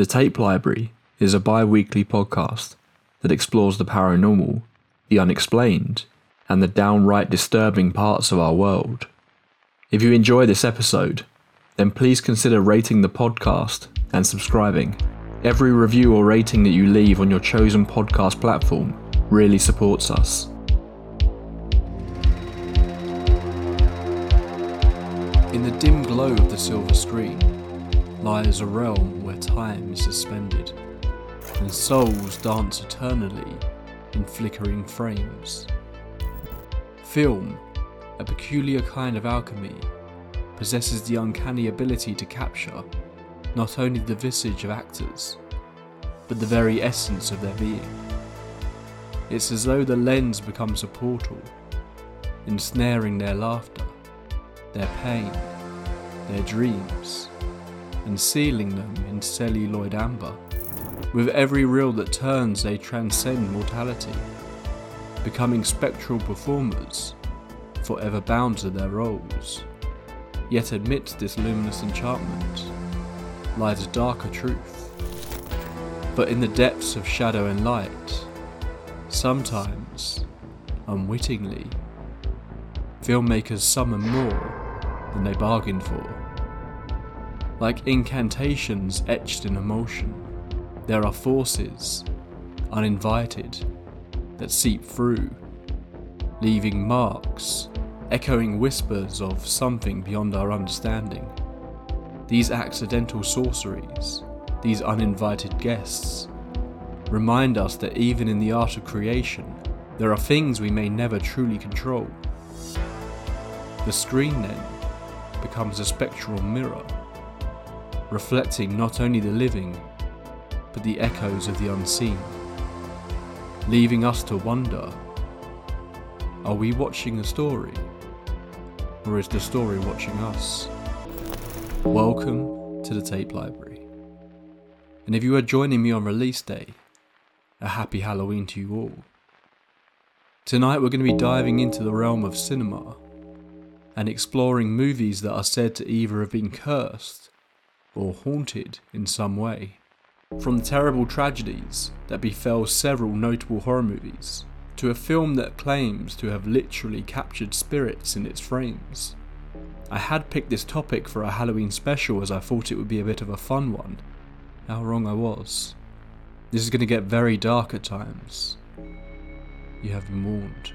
The Tape Library is a bi weekly podcast that explores the paranormal, the unexplained, and the downright disturbing parts of our world. If you enjoy this episode, then please consider rating the podcast and subscribing. Every review or rating that you leave on your chosen podcast platform really supports us. In the dim glow of the silver screen lies a realm where time is suspended and souls dance eternally in flickering frames. Film, a peculiar kind of alchemy, possesses the uncanny ability to capture not only the visage of actors, but the very essence of their being. It's as though the lens becomes a portal, ensnaring their laughter, their pain, their dreams, and sealing them in celluloid amber. With every reel that turns, they transcend mortality, becoming spectral performers, forever bound to their roles. Yet amidst this luminous enchantment lies a darker truth. But in the depths of shadow and light, sometimes, unwittingly, filmmakers summon more than they bargained for. Like incantations etched in emotion, there are forces, uninvited, that seep through, leaving marks, echoing whispers of something beyond our understanding. These accidental sorceries, these uninvited guests, remind us that even in the art of creation, there are things we may never truly control. The screen then becomes a spectral mirror, reflecting not only the living, but the echoes of the unseen, leaving us to wonder are we watching a story, or is the story watching us? Welcome to the Tape Library. And if you are joining me on release day, a happy Halloween to you all. Tonight we're going to be diving into the realm of cinema and exploring movies that are said to either have been cursed or haunted in some way. From the terrible tragedies that befell several notable horror movies, to a film that claims to have literally captured spirits in its frames. I had picked this topic for a Halloween special as I thought it would be a bit of a fun one. How wrong I was. This is going to get very dark at times. You have been warned.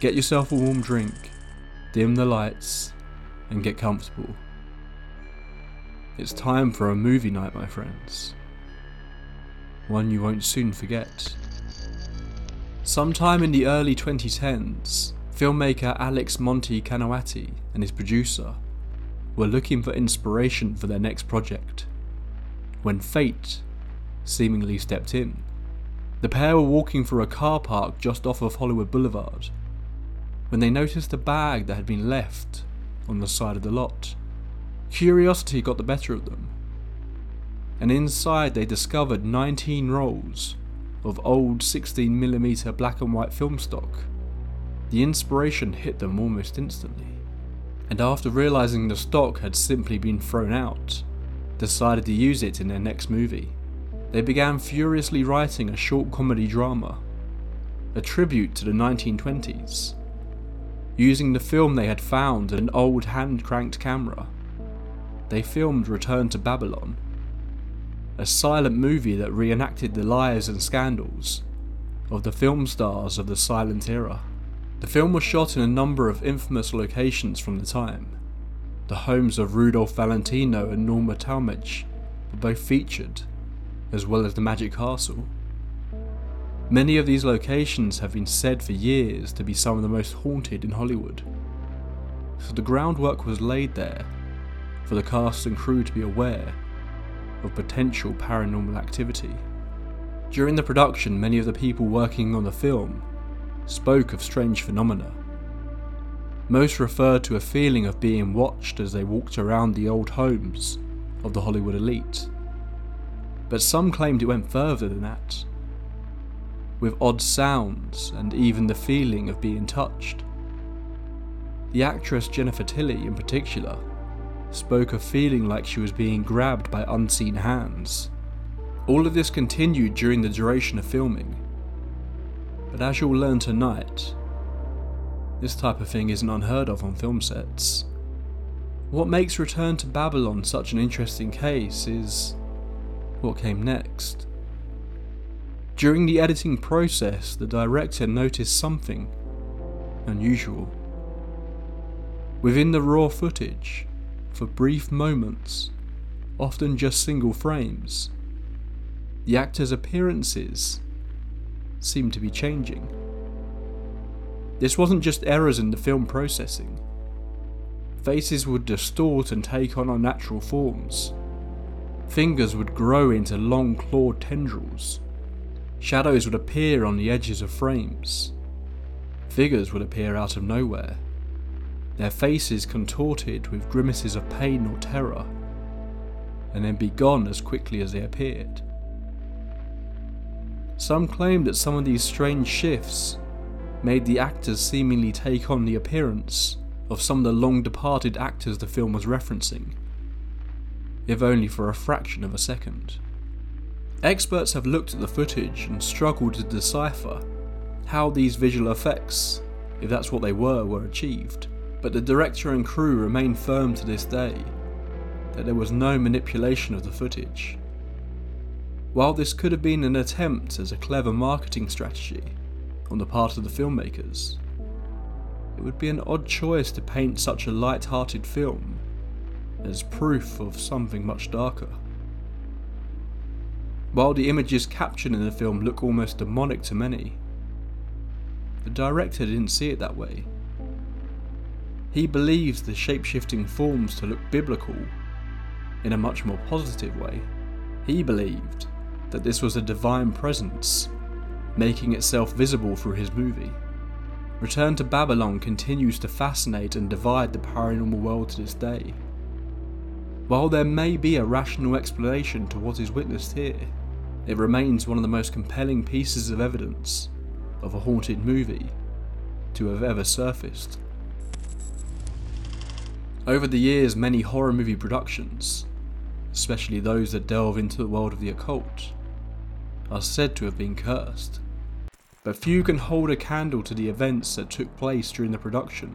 Get yourself a warm drink, dim the lights, and get comfortable. It's time for a movie night, my friends. One you won't soon forget. Sometime in the early 2010s, filmmaker Alex Monty Canawati and his producer were looking for inspiration for their next project when fate seemingly stepped in. The pair were walking through a car park just off of Hollywood Boulevard when they noticed a bag that had been left on the side of the lot. Curiosity got the better of them, and inside they discovered 19 rolls of old 16mm black and white film stock. The inspiration hit them almost instantly, and after realizing the stock had simply been thrown out, decided to use it in their next movie. They began furiously writing a short comedy drama, a tribute to the 1920s, using the film they had found and an old hand cranked camera they filmed Return to Babylon, a silent movie that reenacted the lives and scandals of the film stars of the silent era. The film was shot in a number of infamous locations from the time. The homes of Rudolph Valentino and Norma Talmadge were both featured, as well as the Magic Castle. Many of these locations have been said for years to be some of the most haunted in Hollywood. So the groundwork was laid there for the cast and crew to be aware of potential paranormal activity. During the production, many of the people working on the film spoke of strange phenomena. Most referred to a feeling of being watched as they walked around the old homes of the Hollywood elite. But some claimed it went further than that, with odd sounds and even the feeling of being touched. The actress Jennifer Tilly, in particular, spoke of feeling like she was being grabbed by unseen hands All of this continued during the duration of filming. But as you'll learn tonight, this type of thing isn't unheard of on film sets. What makes Return to Babylon such an interesting case is what came next. During the editing process, the director noticed something unusual. Within the raw footage, for brief moments, often just single frames, the actors' appearances seemed to be changing. This wasn't just errors in the film processing. Faces would distort and take on unnatural forms. Fingers would grow into long clawed tendrils. Shadows would appear on the edges of frames. Figures would appear out of nowhere, their faces contorted with grimaces of pain or terror, and then be gone as quickly as they appeared. Some claim that some of these strange shifts made the actors seemingly take on the appearance of some of the long departed actors the film was referencing, if only for a fraction of a second. Experts have looked at the footage and struggled to decipher how these visual effects, if that's what they were, were achieved, but the director and crew remain firm to this day that there was no manipulation of the footage. While this could have been an attempt as a clever marketing strategy on the part of the filmmakers, it would be an odd choice to paint such a light hearted film as proof of something much darker. While the images captured in the film look almost demonic to many, the director didn't see it that way. He believes the shape-shifting forms to look biblical in a much more positive way. He believed that this was a divine presence, making itself visible through his movie. Return to Babylon continues to fascinate and divide the paranormal world to this day. While there may be a rational explanation to what is witnessed here, it remains one of the most compelling pieces of evidence of a haunted movie to have ever surfaced. Over the years, many horror movie productions, especially those that delve into the world of the occult, are said to have been cursed. But few can hold a candle to the events that took place during the production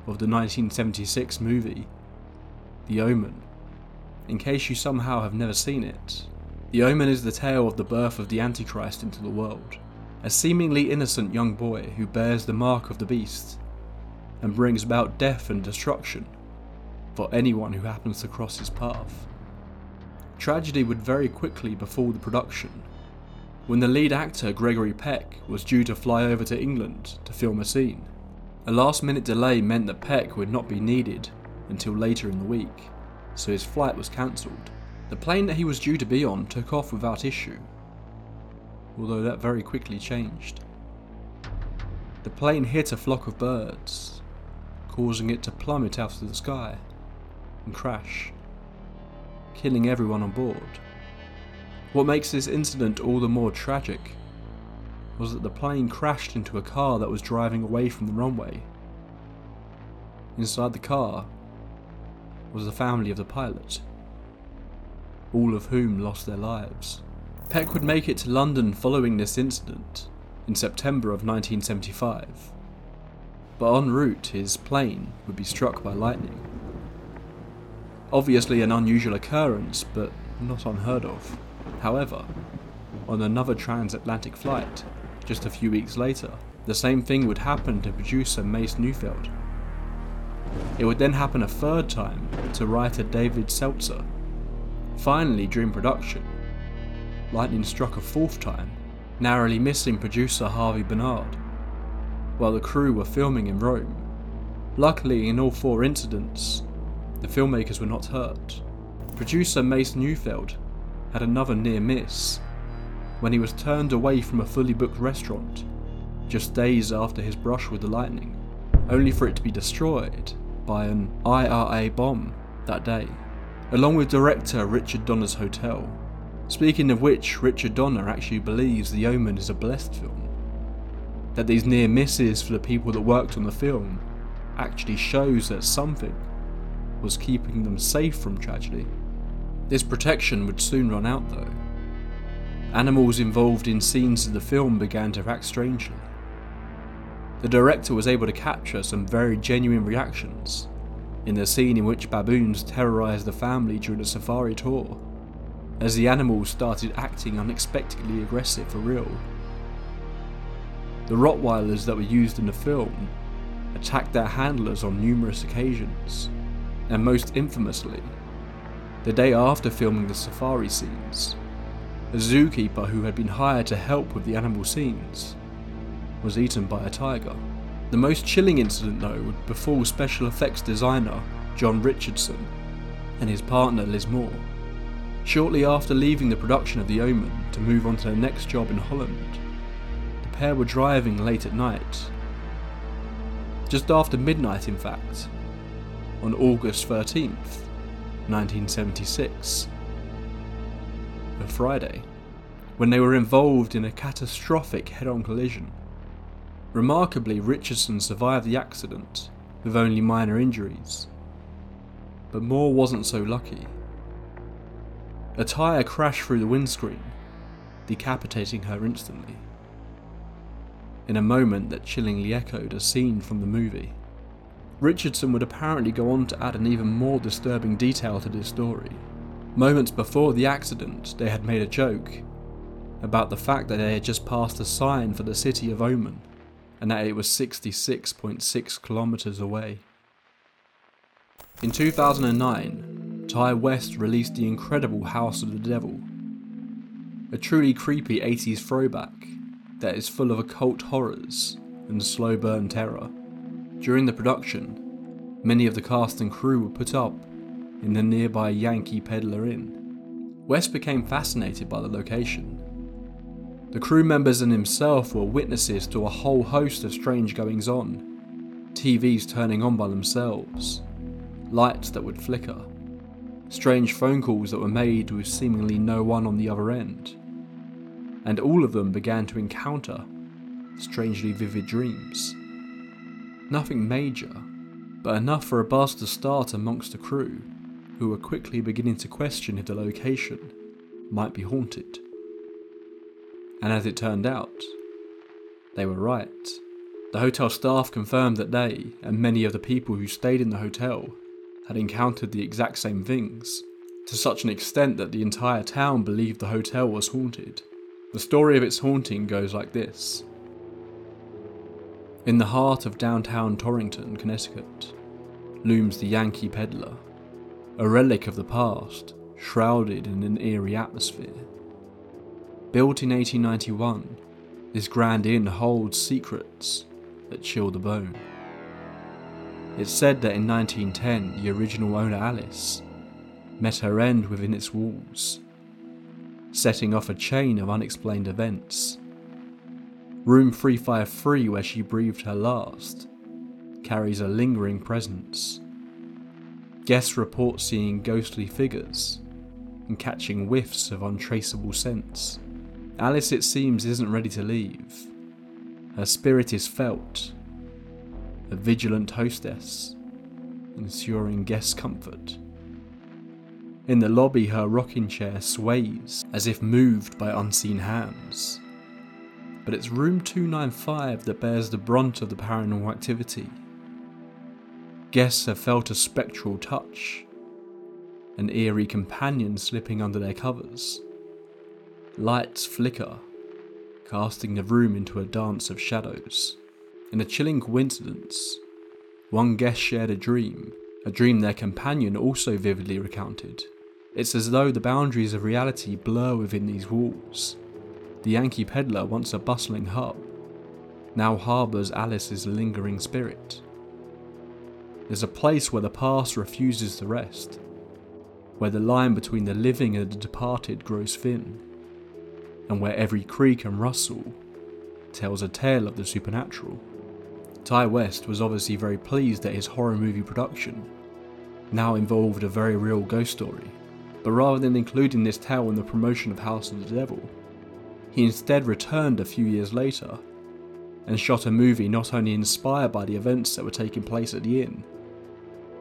of the 1976 movie, The Omen. In case you somehow have never seen it, The Omen is the tale of the birth of the Antichrist into the world a seemingly innocent young boy who bears the mark of the beast and brings about death and destruction for anyone who happens to cross his path. Tragedy would very quickly befall the production when the lead actor Gregory Peck was due to fly over to England to film a scene. A last minute delay meant that Peck would not be needed until later in the week, so his flight was cancelled. The plane that he was due to be on took off without issue, although that very quickly changed. The plane hit a flock of birds, causing it to plummet out of the sky and crash, killing everyone on board. What makes this incident all the more tragic was that the plane crashed into a car that was driving away from the runway. Inside the car was the family of the pilot, all of whom lost their lives. Peck would make it to London following this incident in September of 1975, but en route his plane would be struck by lightning. Obviously an unusual occurrence, but not unheard of. However, on another transatlantic flight, just a few weeks later, the same thing would happen to producer Mace Neufeld. It would then happen a third time to writer David Seltzer. Finally, during production, lightning struck a fourth time, narrowly missing producer Harvey Bernhard, while the crew were filming in Rome. Luckily, in all four incidents, the filmmakers were not hurt. Producer Mace Neufeld had another near miss when he was turned away from a fully booked restaurant just days after his brush with the lightning, only for it to be destroyed by an IRA bomb that day, along with director Richard Donner's hotel. Speaking of which, Richard Donner actually believes The Omen is a blessed film. That these near misses for the people that worked on the film actually shows that something was keeping them safe from tragedy. This protection would soon run out though, Animals involved in scenes of the film began to act strangely. The director was able to capture some very genuine reactions in the scene in which baboons terrorized the family during a safari tour, as the animals started acting unexpectedly aggressive for real. The Rottweilers that were used in the film attacked their handlers on numerous occasions, and most infamously, the day after filming the safari scenes, a zookeeper who had been hired to help with the animal scenes was eaten by a tiger. The most chilling incident, though, would befall special effects designer John Richardson and his partner Liz Moore. Shortly after leaving the production of The Omen to move on to their next job in Holland, the pair were driving late at night. Just after midnight, in fact, on August 13th, 1976, a Friday, when they were involved in a catastrophic head on collision. Remarkably, Richardson survived the accident with only minor injuries. But Moore wasn't so lucky. A tyre crashed through the windscreen, decapitating her instantly. In a moment that chillingly echoed a scene from the movie. Richardson would apparently go on to add an even more disturbing detail to this story. Moments before the accident, they had made a joke about the fact that they had just passed a sign for the city of Oman and that it was 66.6 kilometers away. In 2009, Ti West released the incredible House of the Devil, a truly creepy 80s throwback that is full of occult horrors and slow burn terror. During the production, many of the cast and crew were put up in the nearby Yankee Peddler Inn. West became fascinated by the location the crew members and himself were witnesses to a whole host of strange goings on TVs turning on by themselves, lights that would flicker, strange phone calls that were made with seemingly no one on the other end. And all of them began to encounter strangely vivid dreams. Nothing major, but enough for a buzz to start amongst the crew, who were quickly beginning to question if the location might be haunted. And as it turned out, they were right. The hotel staff confirmed that they, and many of the people who stayed in the hotel, had encountered the exact same things, to such an extent that the entire town believed the hotel was haunted. The story of its haunting goes like this. In the heart of downtown Torrington, Connecticut, looms the Yankee Peddler, a relic of the past, shrouded in an eerie atmosphere. Built in 1891, this grand inn holds secrets that chill the bone. It's said that in 1910 the original owner Alice met her end within its walls, setting off a chain of unexplained events. Room 353, where she breathed her last, carries a lingering presence. Guests report seeing ghostly figures and catching whiffs of untraceable scents. Alice, it seems, isn't ready to leave. Her spirit is felt, a vigilant hostess, ensuring guests' comfort. In the lobby, her rocking chair sways as if moved by unseen hands. But it's room 295 that bears the brunt of the paranormal activity. Guests have felt a spectral touch, an eerie companion slipping under their covers. Lights flicker, casting the room into a dance of shadows. In a chilling coincidence, one guest shared a dream, a dream their companion also vividly recounted. It's as though the boundaries of reality blur within these walls. The Yankee Peddler, once a bustling hub, now harbours Alice's lingering spirit. There's a place where the past refuses to rest, where the line between the living and the departed grows thin and where every creak and rustle tells a tale of the supernatural. Ti West was obviously very pleased that his horror movie production now involved a very real ghost story, but rather than including this tale in the promotion of House of the Devil, he instead returned a few years later and shot a movie not only inspired by the events that were taking place at the inn,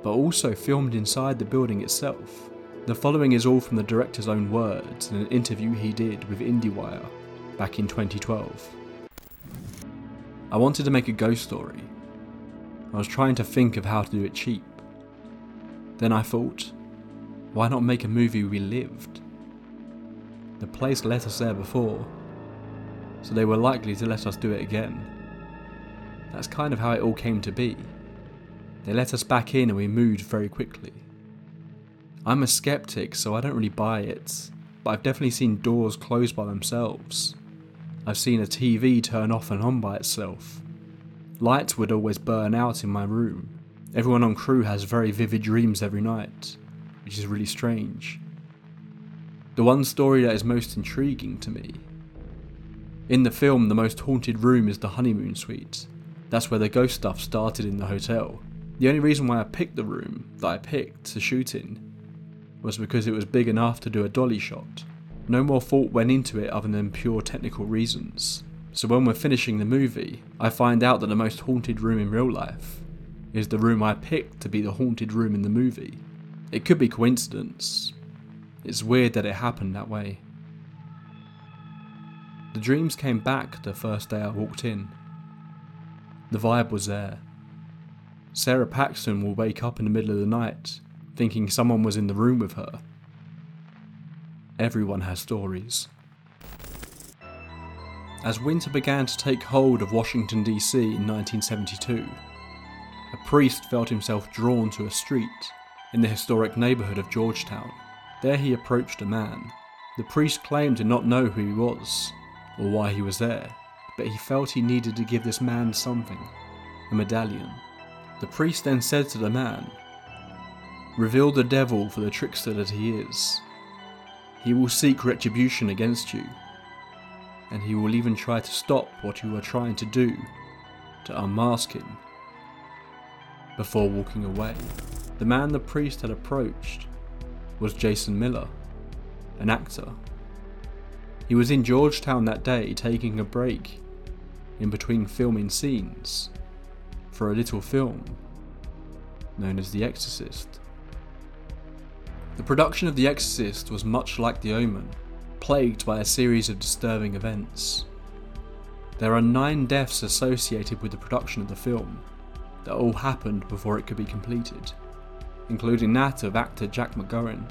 but also filmed inside the building itself. The following is all from the director's own words in an interview he did with IndieWire back in 2012. I wanted to make a ghost story. I was trying to think of how to do it cheap. Then I thought, why not make a movie we lived? The place let us there before, so they were likely to let us do it again. That's kind of how it all came to be. They let us back in and we moved very quickly. I'm a skeptic, so I don't really buy it, but I've definitely seen doors close by themselves. I've seen a TV turn off and on by itself. Lights would always burn out in my room. Everyone on crew has very vivid dreams every night, which is really strange. The one story that is most intriguing to me. In the film, the most haunted room is the honeymoon suite. That's where the ghost stuff started in the hotel. The only reason why I picked the room that I picked to shoot in was because it was big enough to do a dolly shot. No more thought went into it other than pure technical reasons. So when we're finishing the movie, I find out that the most haunted room in real life is the room I picked to be the haunted room in the movie. It could be coincidence. It's weird that it happened that way. The dreams came back the first day I walked in. The vibe was there. Sara Paxton will wake up in the middle of the night thinking someone was in the room with her. Everyone has stories. As winter began to take hold of Washington, D.C. in 1972, a priest felt himself drawn to a street in the historic neighbourhood of Georgetown. There he approached a man. The priest claimed to not know who he was or why he was there, but he felt he needed to give this man something a medallion. The priest then said to the man, Reveal the devil for the trickster that he is. He will seek retribution against you, and he will even try to stop what you are trying to do to unmask him. Before walking away, the man the priest had approached was Jason Miller, an actor. He was in Georgetown that day taking a break in between filming scenes for a little film known as The Exorcist. The production of The Exorcist was much like The Omen, plagued by a series of disturbing events. There are nine deaths associated with the production of the film that all happened before it could be completed, including that of actor Jack McGowan,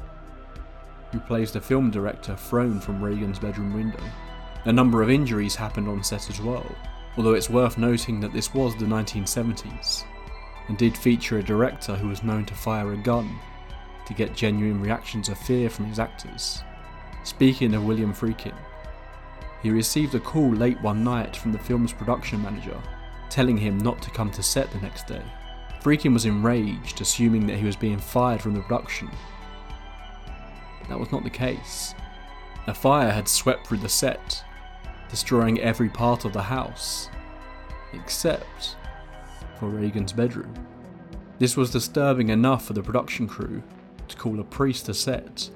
who plays the film director thrown from Regan's bedroom window. A number of injuries happened on set as well, although it's worth noting that this was the 1970s, and did feature a director who was known to fire a gun to get genuine reactions of fear from his actors. Speaking of William Friedkin, he received a call late one night from the film's production manager, telling him not to come to set the next day. Friedkin was enraged, assuming that he was being fired from the production. That was not the case. A fire had swept through the set, destroying every part of the house, except for Regan's bedroom. This was disturbing enough for the production crew, to call a priest to set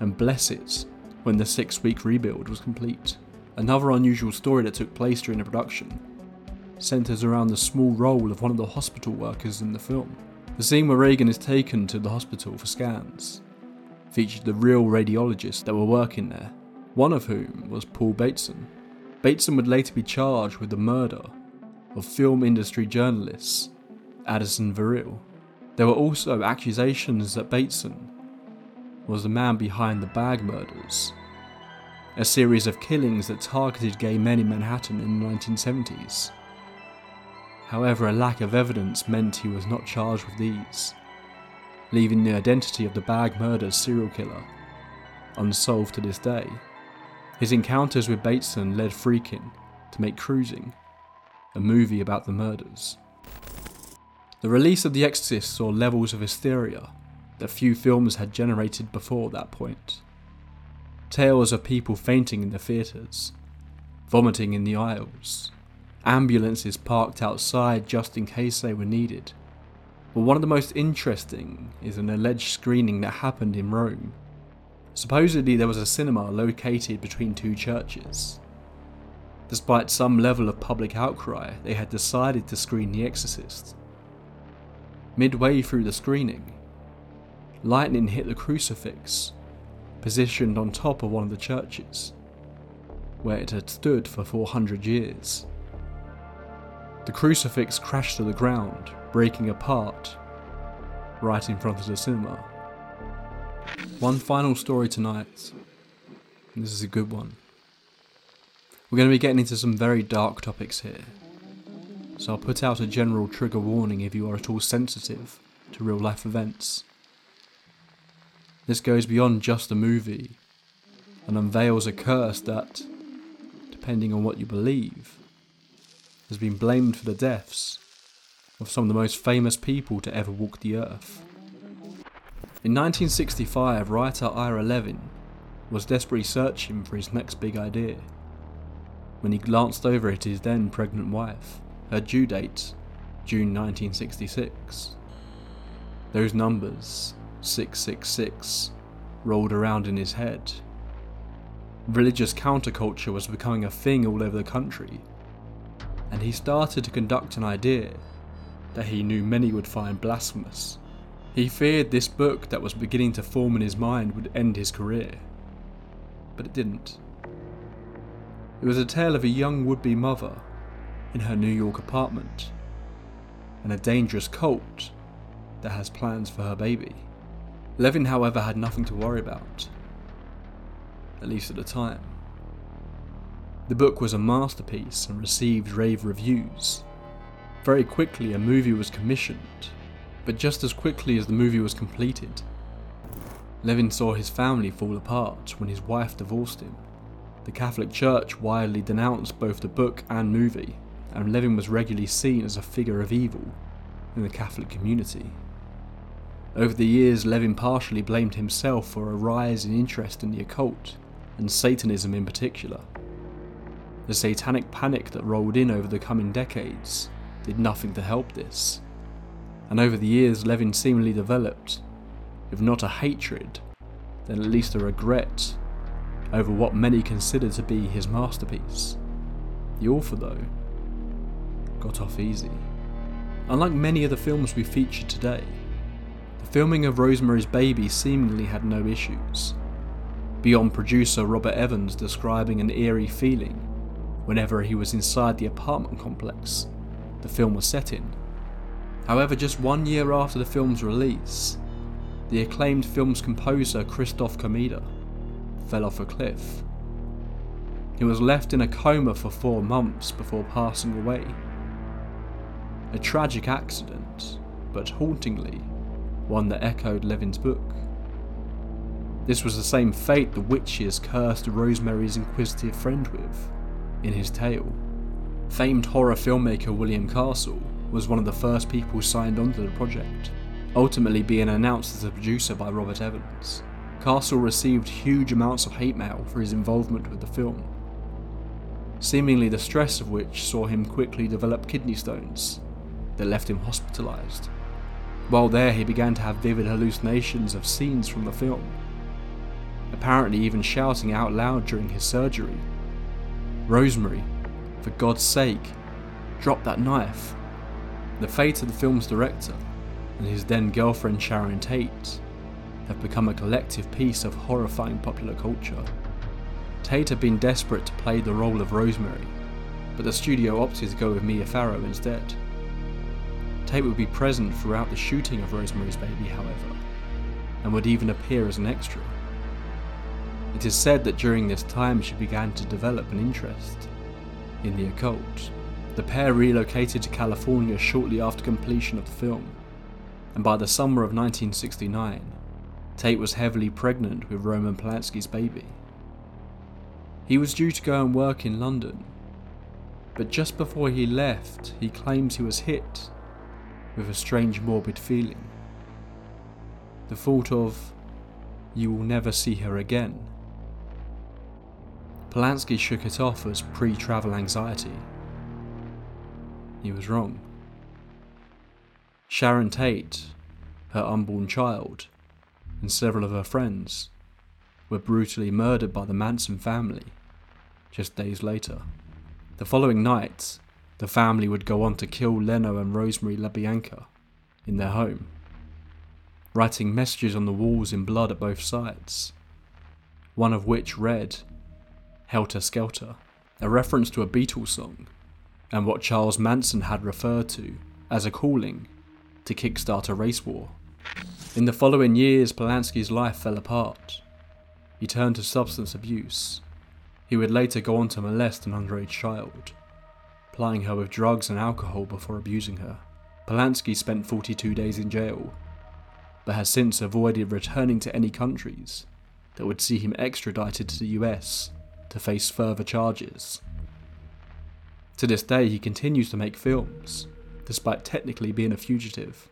and bless it when the six week rebuild was complete. Another unusual story that took place during the production centres around the small role of one of the hospital workers in the film. The scene where Reagan is taken to the hospital for scans featured the real radiologists that were working there, one of whom was Paul Bateson. Bateson would later be charged with the murder of film industry journalists Addison Verrill there were also accusations that Bateson was the man behind the bag murders, a series of killings that targeted gay men in Manhattan in the 1970s. However, a lack of evidence meant he was not charged with these, leaving the identity of the bag murders serial killer unsolved to this day. His encounters with Bateson led Friedkin to make Cruising, a movie about the murders. The release of The Exorcist saw levels of hysteria that few films had generated before that point. Tales of people fainting in the theatres, vomiting in the aisles, ambulances parked outside just in case they were needed. But one of the most interesting is an alleged screening that happened in Rome. Supposedly, there was a cinema located between two churches. Despite some level of public outcry, they had decided to screen The Exorcist midway through the screening. lightning hit the crucifix, positioned on top of one of the churches, where it had stood for 400 years. The crucifix crashed to the ground, breaking apart right in front of the cinema. One final story tonight. This is a good one. We're going to be getting into some very dark topics here, so I'll put out a general trigger warning if you are at all sensitive to real life events. This goes beyond just a movie and unveils a curse that, depending on what you believe, has been blamed for the deaths of some of the most famous people to ever walk the earth. In 1965, writer Ira Levin was desperately searching for his next big idea when he glanced over at his then pregnant wife, her due date, June 1966. Those numbers, 666, rolled around in his head. Religious counterculture was becoming a thing all over the country, and he started to conduct an idea that he knew many would find blasphemous. He feared this book that was beginning to form in his mind would end his career. But it didn't. It was a tale of a young would be mother in her New York apartment and a dangerous cult that has plans for her baby. Levin, however, had nothing to worry about, at least at the time. The book was a masterpiece and received rave reviews. Very quickly, a movie was commissioned, but just as quickly as the movie was completed, Levin saw his family fall apart when his wife divorced him. The Catholic Church widely denounced both the book and movie, and Levin was regularly seen as a figure of evil in the Catholic community. Over the years, Levin partially blamed himself for a rise in interest in the occult, and Satanism in particular. The satanic panic that rolled in over the coming decades did nothing to help this. And over the years, Levin seemingly developed, if not a hatred, then at least a regret over what many consider to be his masterpiece. The author, though, got off easy. Unlike many of the films we featured today, the filming of Rosemary's Baby seemingly had no issues, beyond producer Robert Evans describing an eerie feeling whenever he was inside the apartment complex the film was set in. However, just one year after the film's release, the acclaimed film's composer Christoph Komeda fell off a cliff. He was left in a coma for four months before passing away. A tragic accident, but hauntingly, one that echoed Levin's book. This was the same fate the witches cursed Rosemary's inquisitive friend with in his tale. Famed horror filmmaker William Castle was one of the first people signed onto the project, ultimately being announced as a producer by Robert Evans. Castle received huge amounts of hate mail for his involvement with the film, seemingly the stress of which saw him quickly develop kidney stones that left him hospitalised. While there, he began to have vivid hallucinations of scenes from the film, apparently even shouting out loud during his surgery Rosemary, for God's sake, drop that knife. The fate of the film's director and his then girlfriend Sharon Tate have become a collective piece of horrifying popular culture. Tate had been desperate to play the role of Rosemary, but the studio opted to go with Mia Farrow instead. Tate would be present throughout the shooting of Rosemary's Baby, however, and would even appear as an extra. It is said that during this time she began to develop an interest in the occult. The pair relocated to California shortly after completion of the film, and by the summer of 1969, Tate was heavily pregnant with Roman Polanski's baby. He was due to go and work in London, but just before he left, he claims he was hit with a strange morbid feeling. The thought of, you will never see her again, Polanski shook it off as pre travel anxiety. He was wrong. Sharon Tate, her unborn child, and several of her friends were brutally murdered by the Manson family just days later. The following night, the family would go on to kill Leno and Rosemary LaBianca in their home. writing messages on the walls in blood at both sides, one of which read, Helter Skelter, a reference to a Beatles song, and what Charles Manson had referred to as a calling to kickstart a race war. In the following years, Polanski's life fell apart. He turned to substance abuse. He would later go on to molest an underage child, plying her with drugs and alcohol before abusing her. Polanski spent 42 days in jail, but has since avoided returning to any countries that would see him extradited to the US to face further charges. To this day, he continues to make films, despite technically being a fugitive.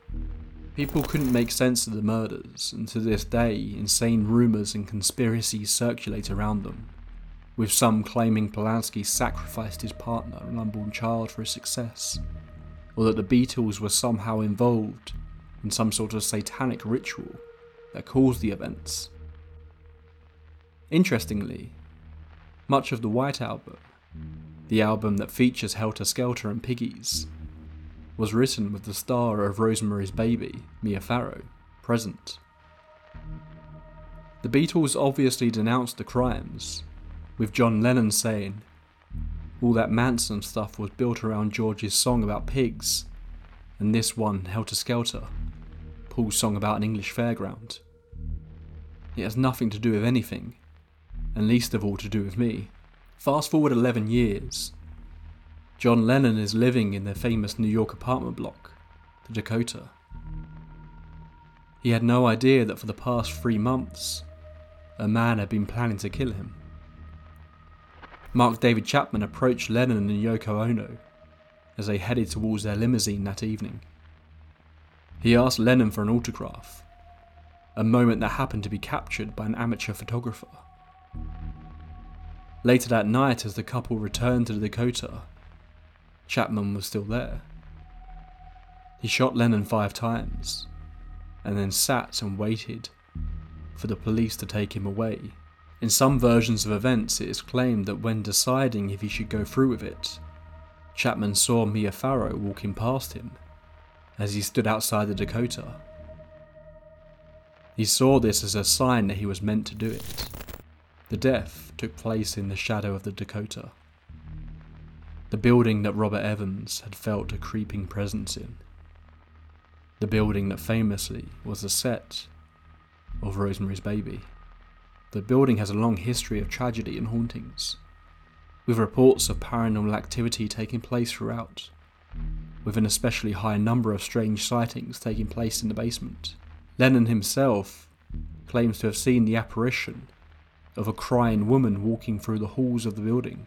People couldn't make sense of the murders, and to this day, insane rumours and conspiracies circulate around them, with some claiming Polanski sacrificed his partner and unborn child for his success or that the Beatles were somehow involved in some sort of satanic ritual that caused the events. Interestingly, much of the White Album, the album that features Helter Skelter and Piggies, was written with the star of Rosemary's Baby, Mia Farrow, present. The Beatles obviously denounced the crimes, with John Lennon saying, all that Manson stuff was built around George's song about pigs, and this one, Helter Skelter, Paul's song about an English fairground. It has nothing to do with anything, and least of all to do with me. Fast forward 11 years. John Lennon is living in their famous New York apartment block, the Dakota. He had no idea that for the past three months, a man had been planning to kill him. Mark David Chapman approached Lennon and Yoko Ono as they headed towards their limousine that evening. He asked Lennon for an autograph, a moment that happened to be captured by an amateur photographer. Later that night, as the couple returned to the Dakota, Chapman was still there. He shot Lennon five times, and then sat and waited for the police to take him away. In some versions of events, it is claimed that when deciding if he should go through with it, Chapman saw Mia Farrow walking past him as he stood outside the Dakota. He saw this as a sign that he was meant to do it. The death took place in the shadow of the Dakota, the building that Robert Evans had felt a creeping presence in, the building that famously was the set of Rosemary's Baby. The building has a long history of tragedy and hauntings, with reports of paranormal activity taking place throughout, with an especially high number of strange sightings taking place in the basement. Lennon himself claims to have seen the apparition of a crying woman walking through the halls of the building,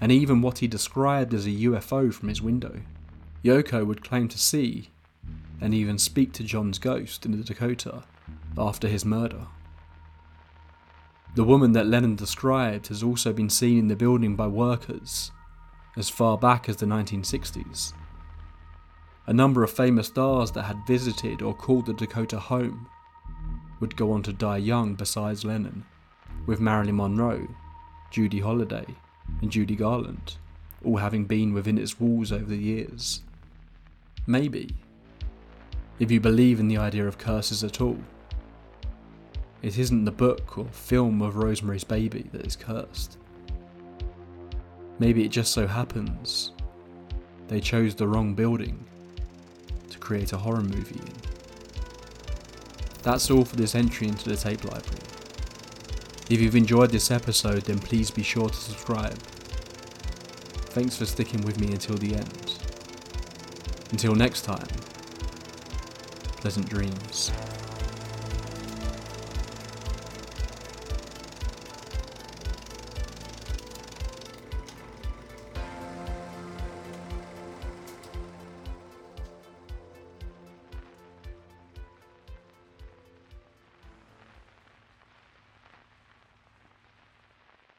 and even what he described as a UFO from his window. Yoko would claim to see and even speak to John's ghost in the Dakota after his murder. The woman that Lennon described has also been seen in the building by workers as far back as the 1960s. A number of famous stars that had visited or called the Dakota home would go on to die young besides Lennon, with Marilyn Monroe, Judy Holliday, and Judy Garland all having been within its walls over the years. Maybe, if you believe in the idea of curses at all, it isn't the book or film of Rosemary's Baby that is cursed. Maybe it just so happens they chose the wrong building to create a horror movie in. That's all for this entry into the tape library. If you've enjoyed this episode, then please be sure to subscribe. Thanks for sticking with me until the end. Until next time, pleasant dreams.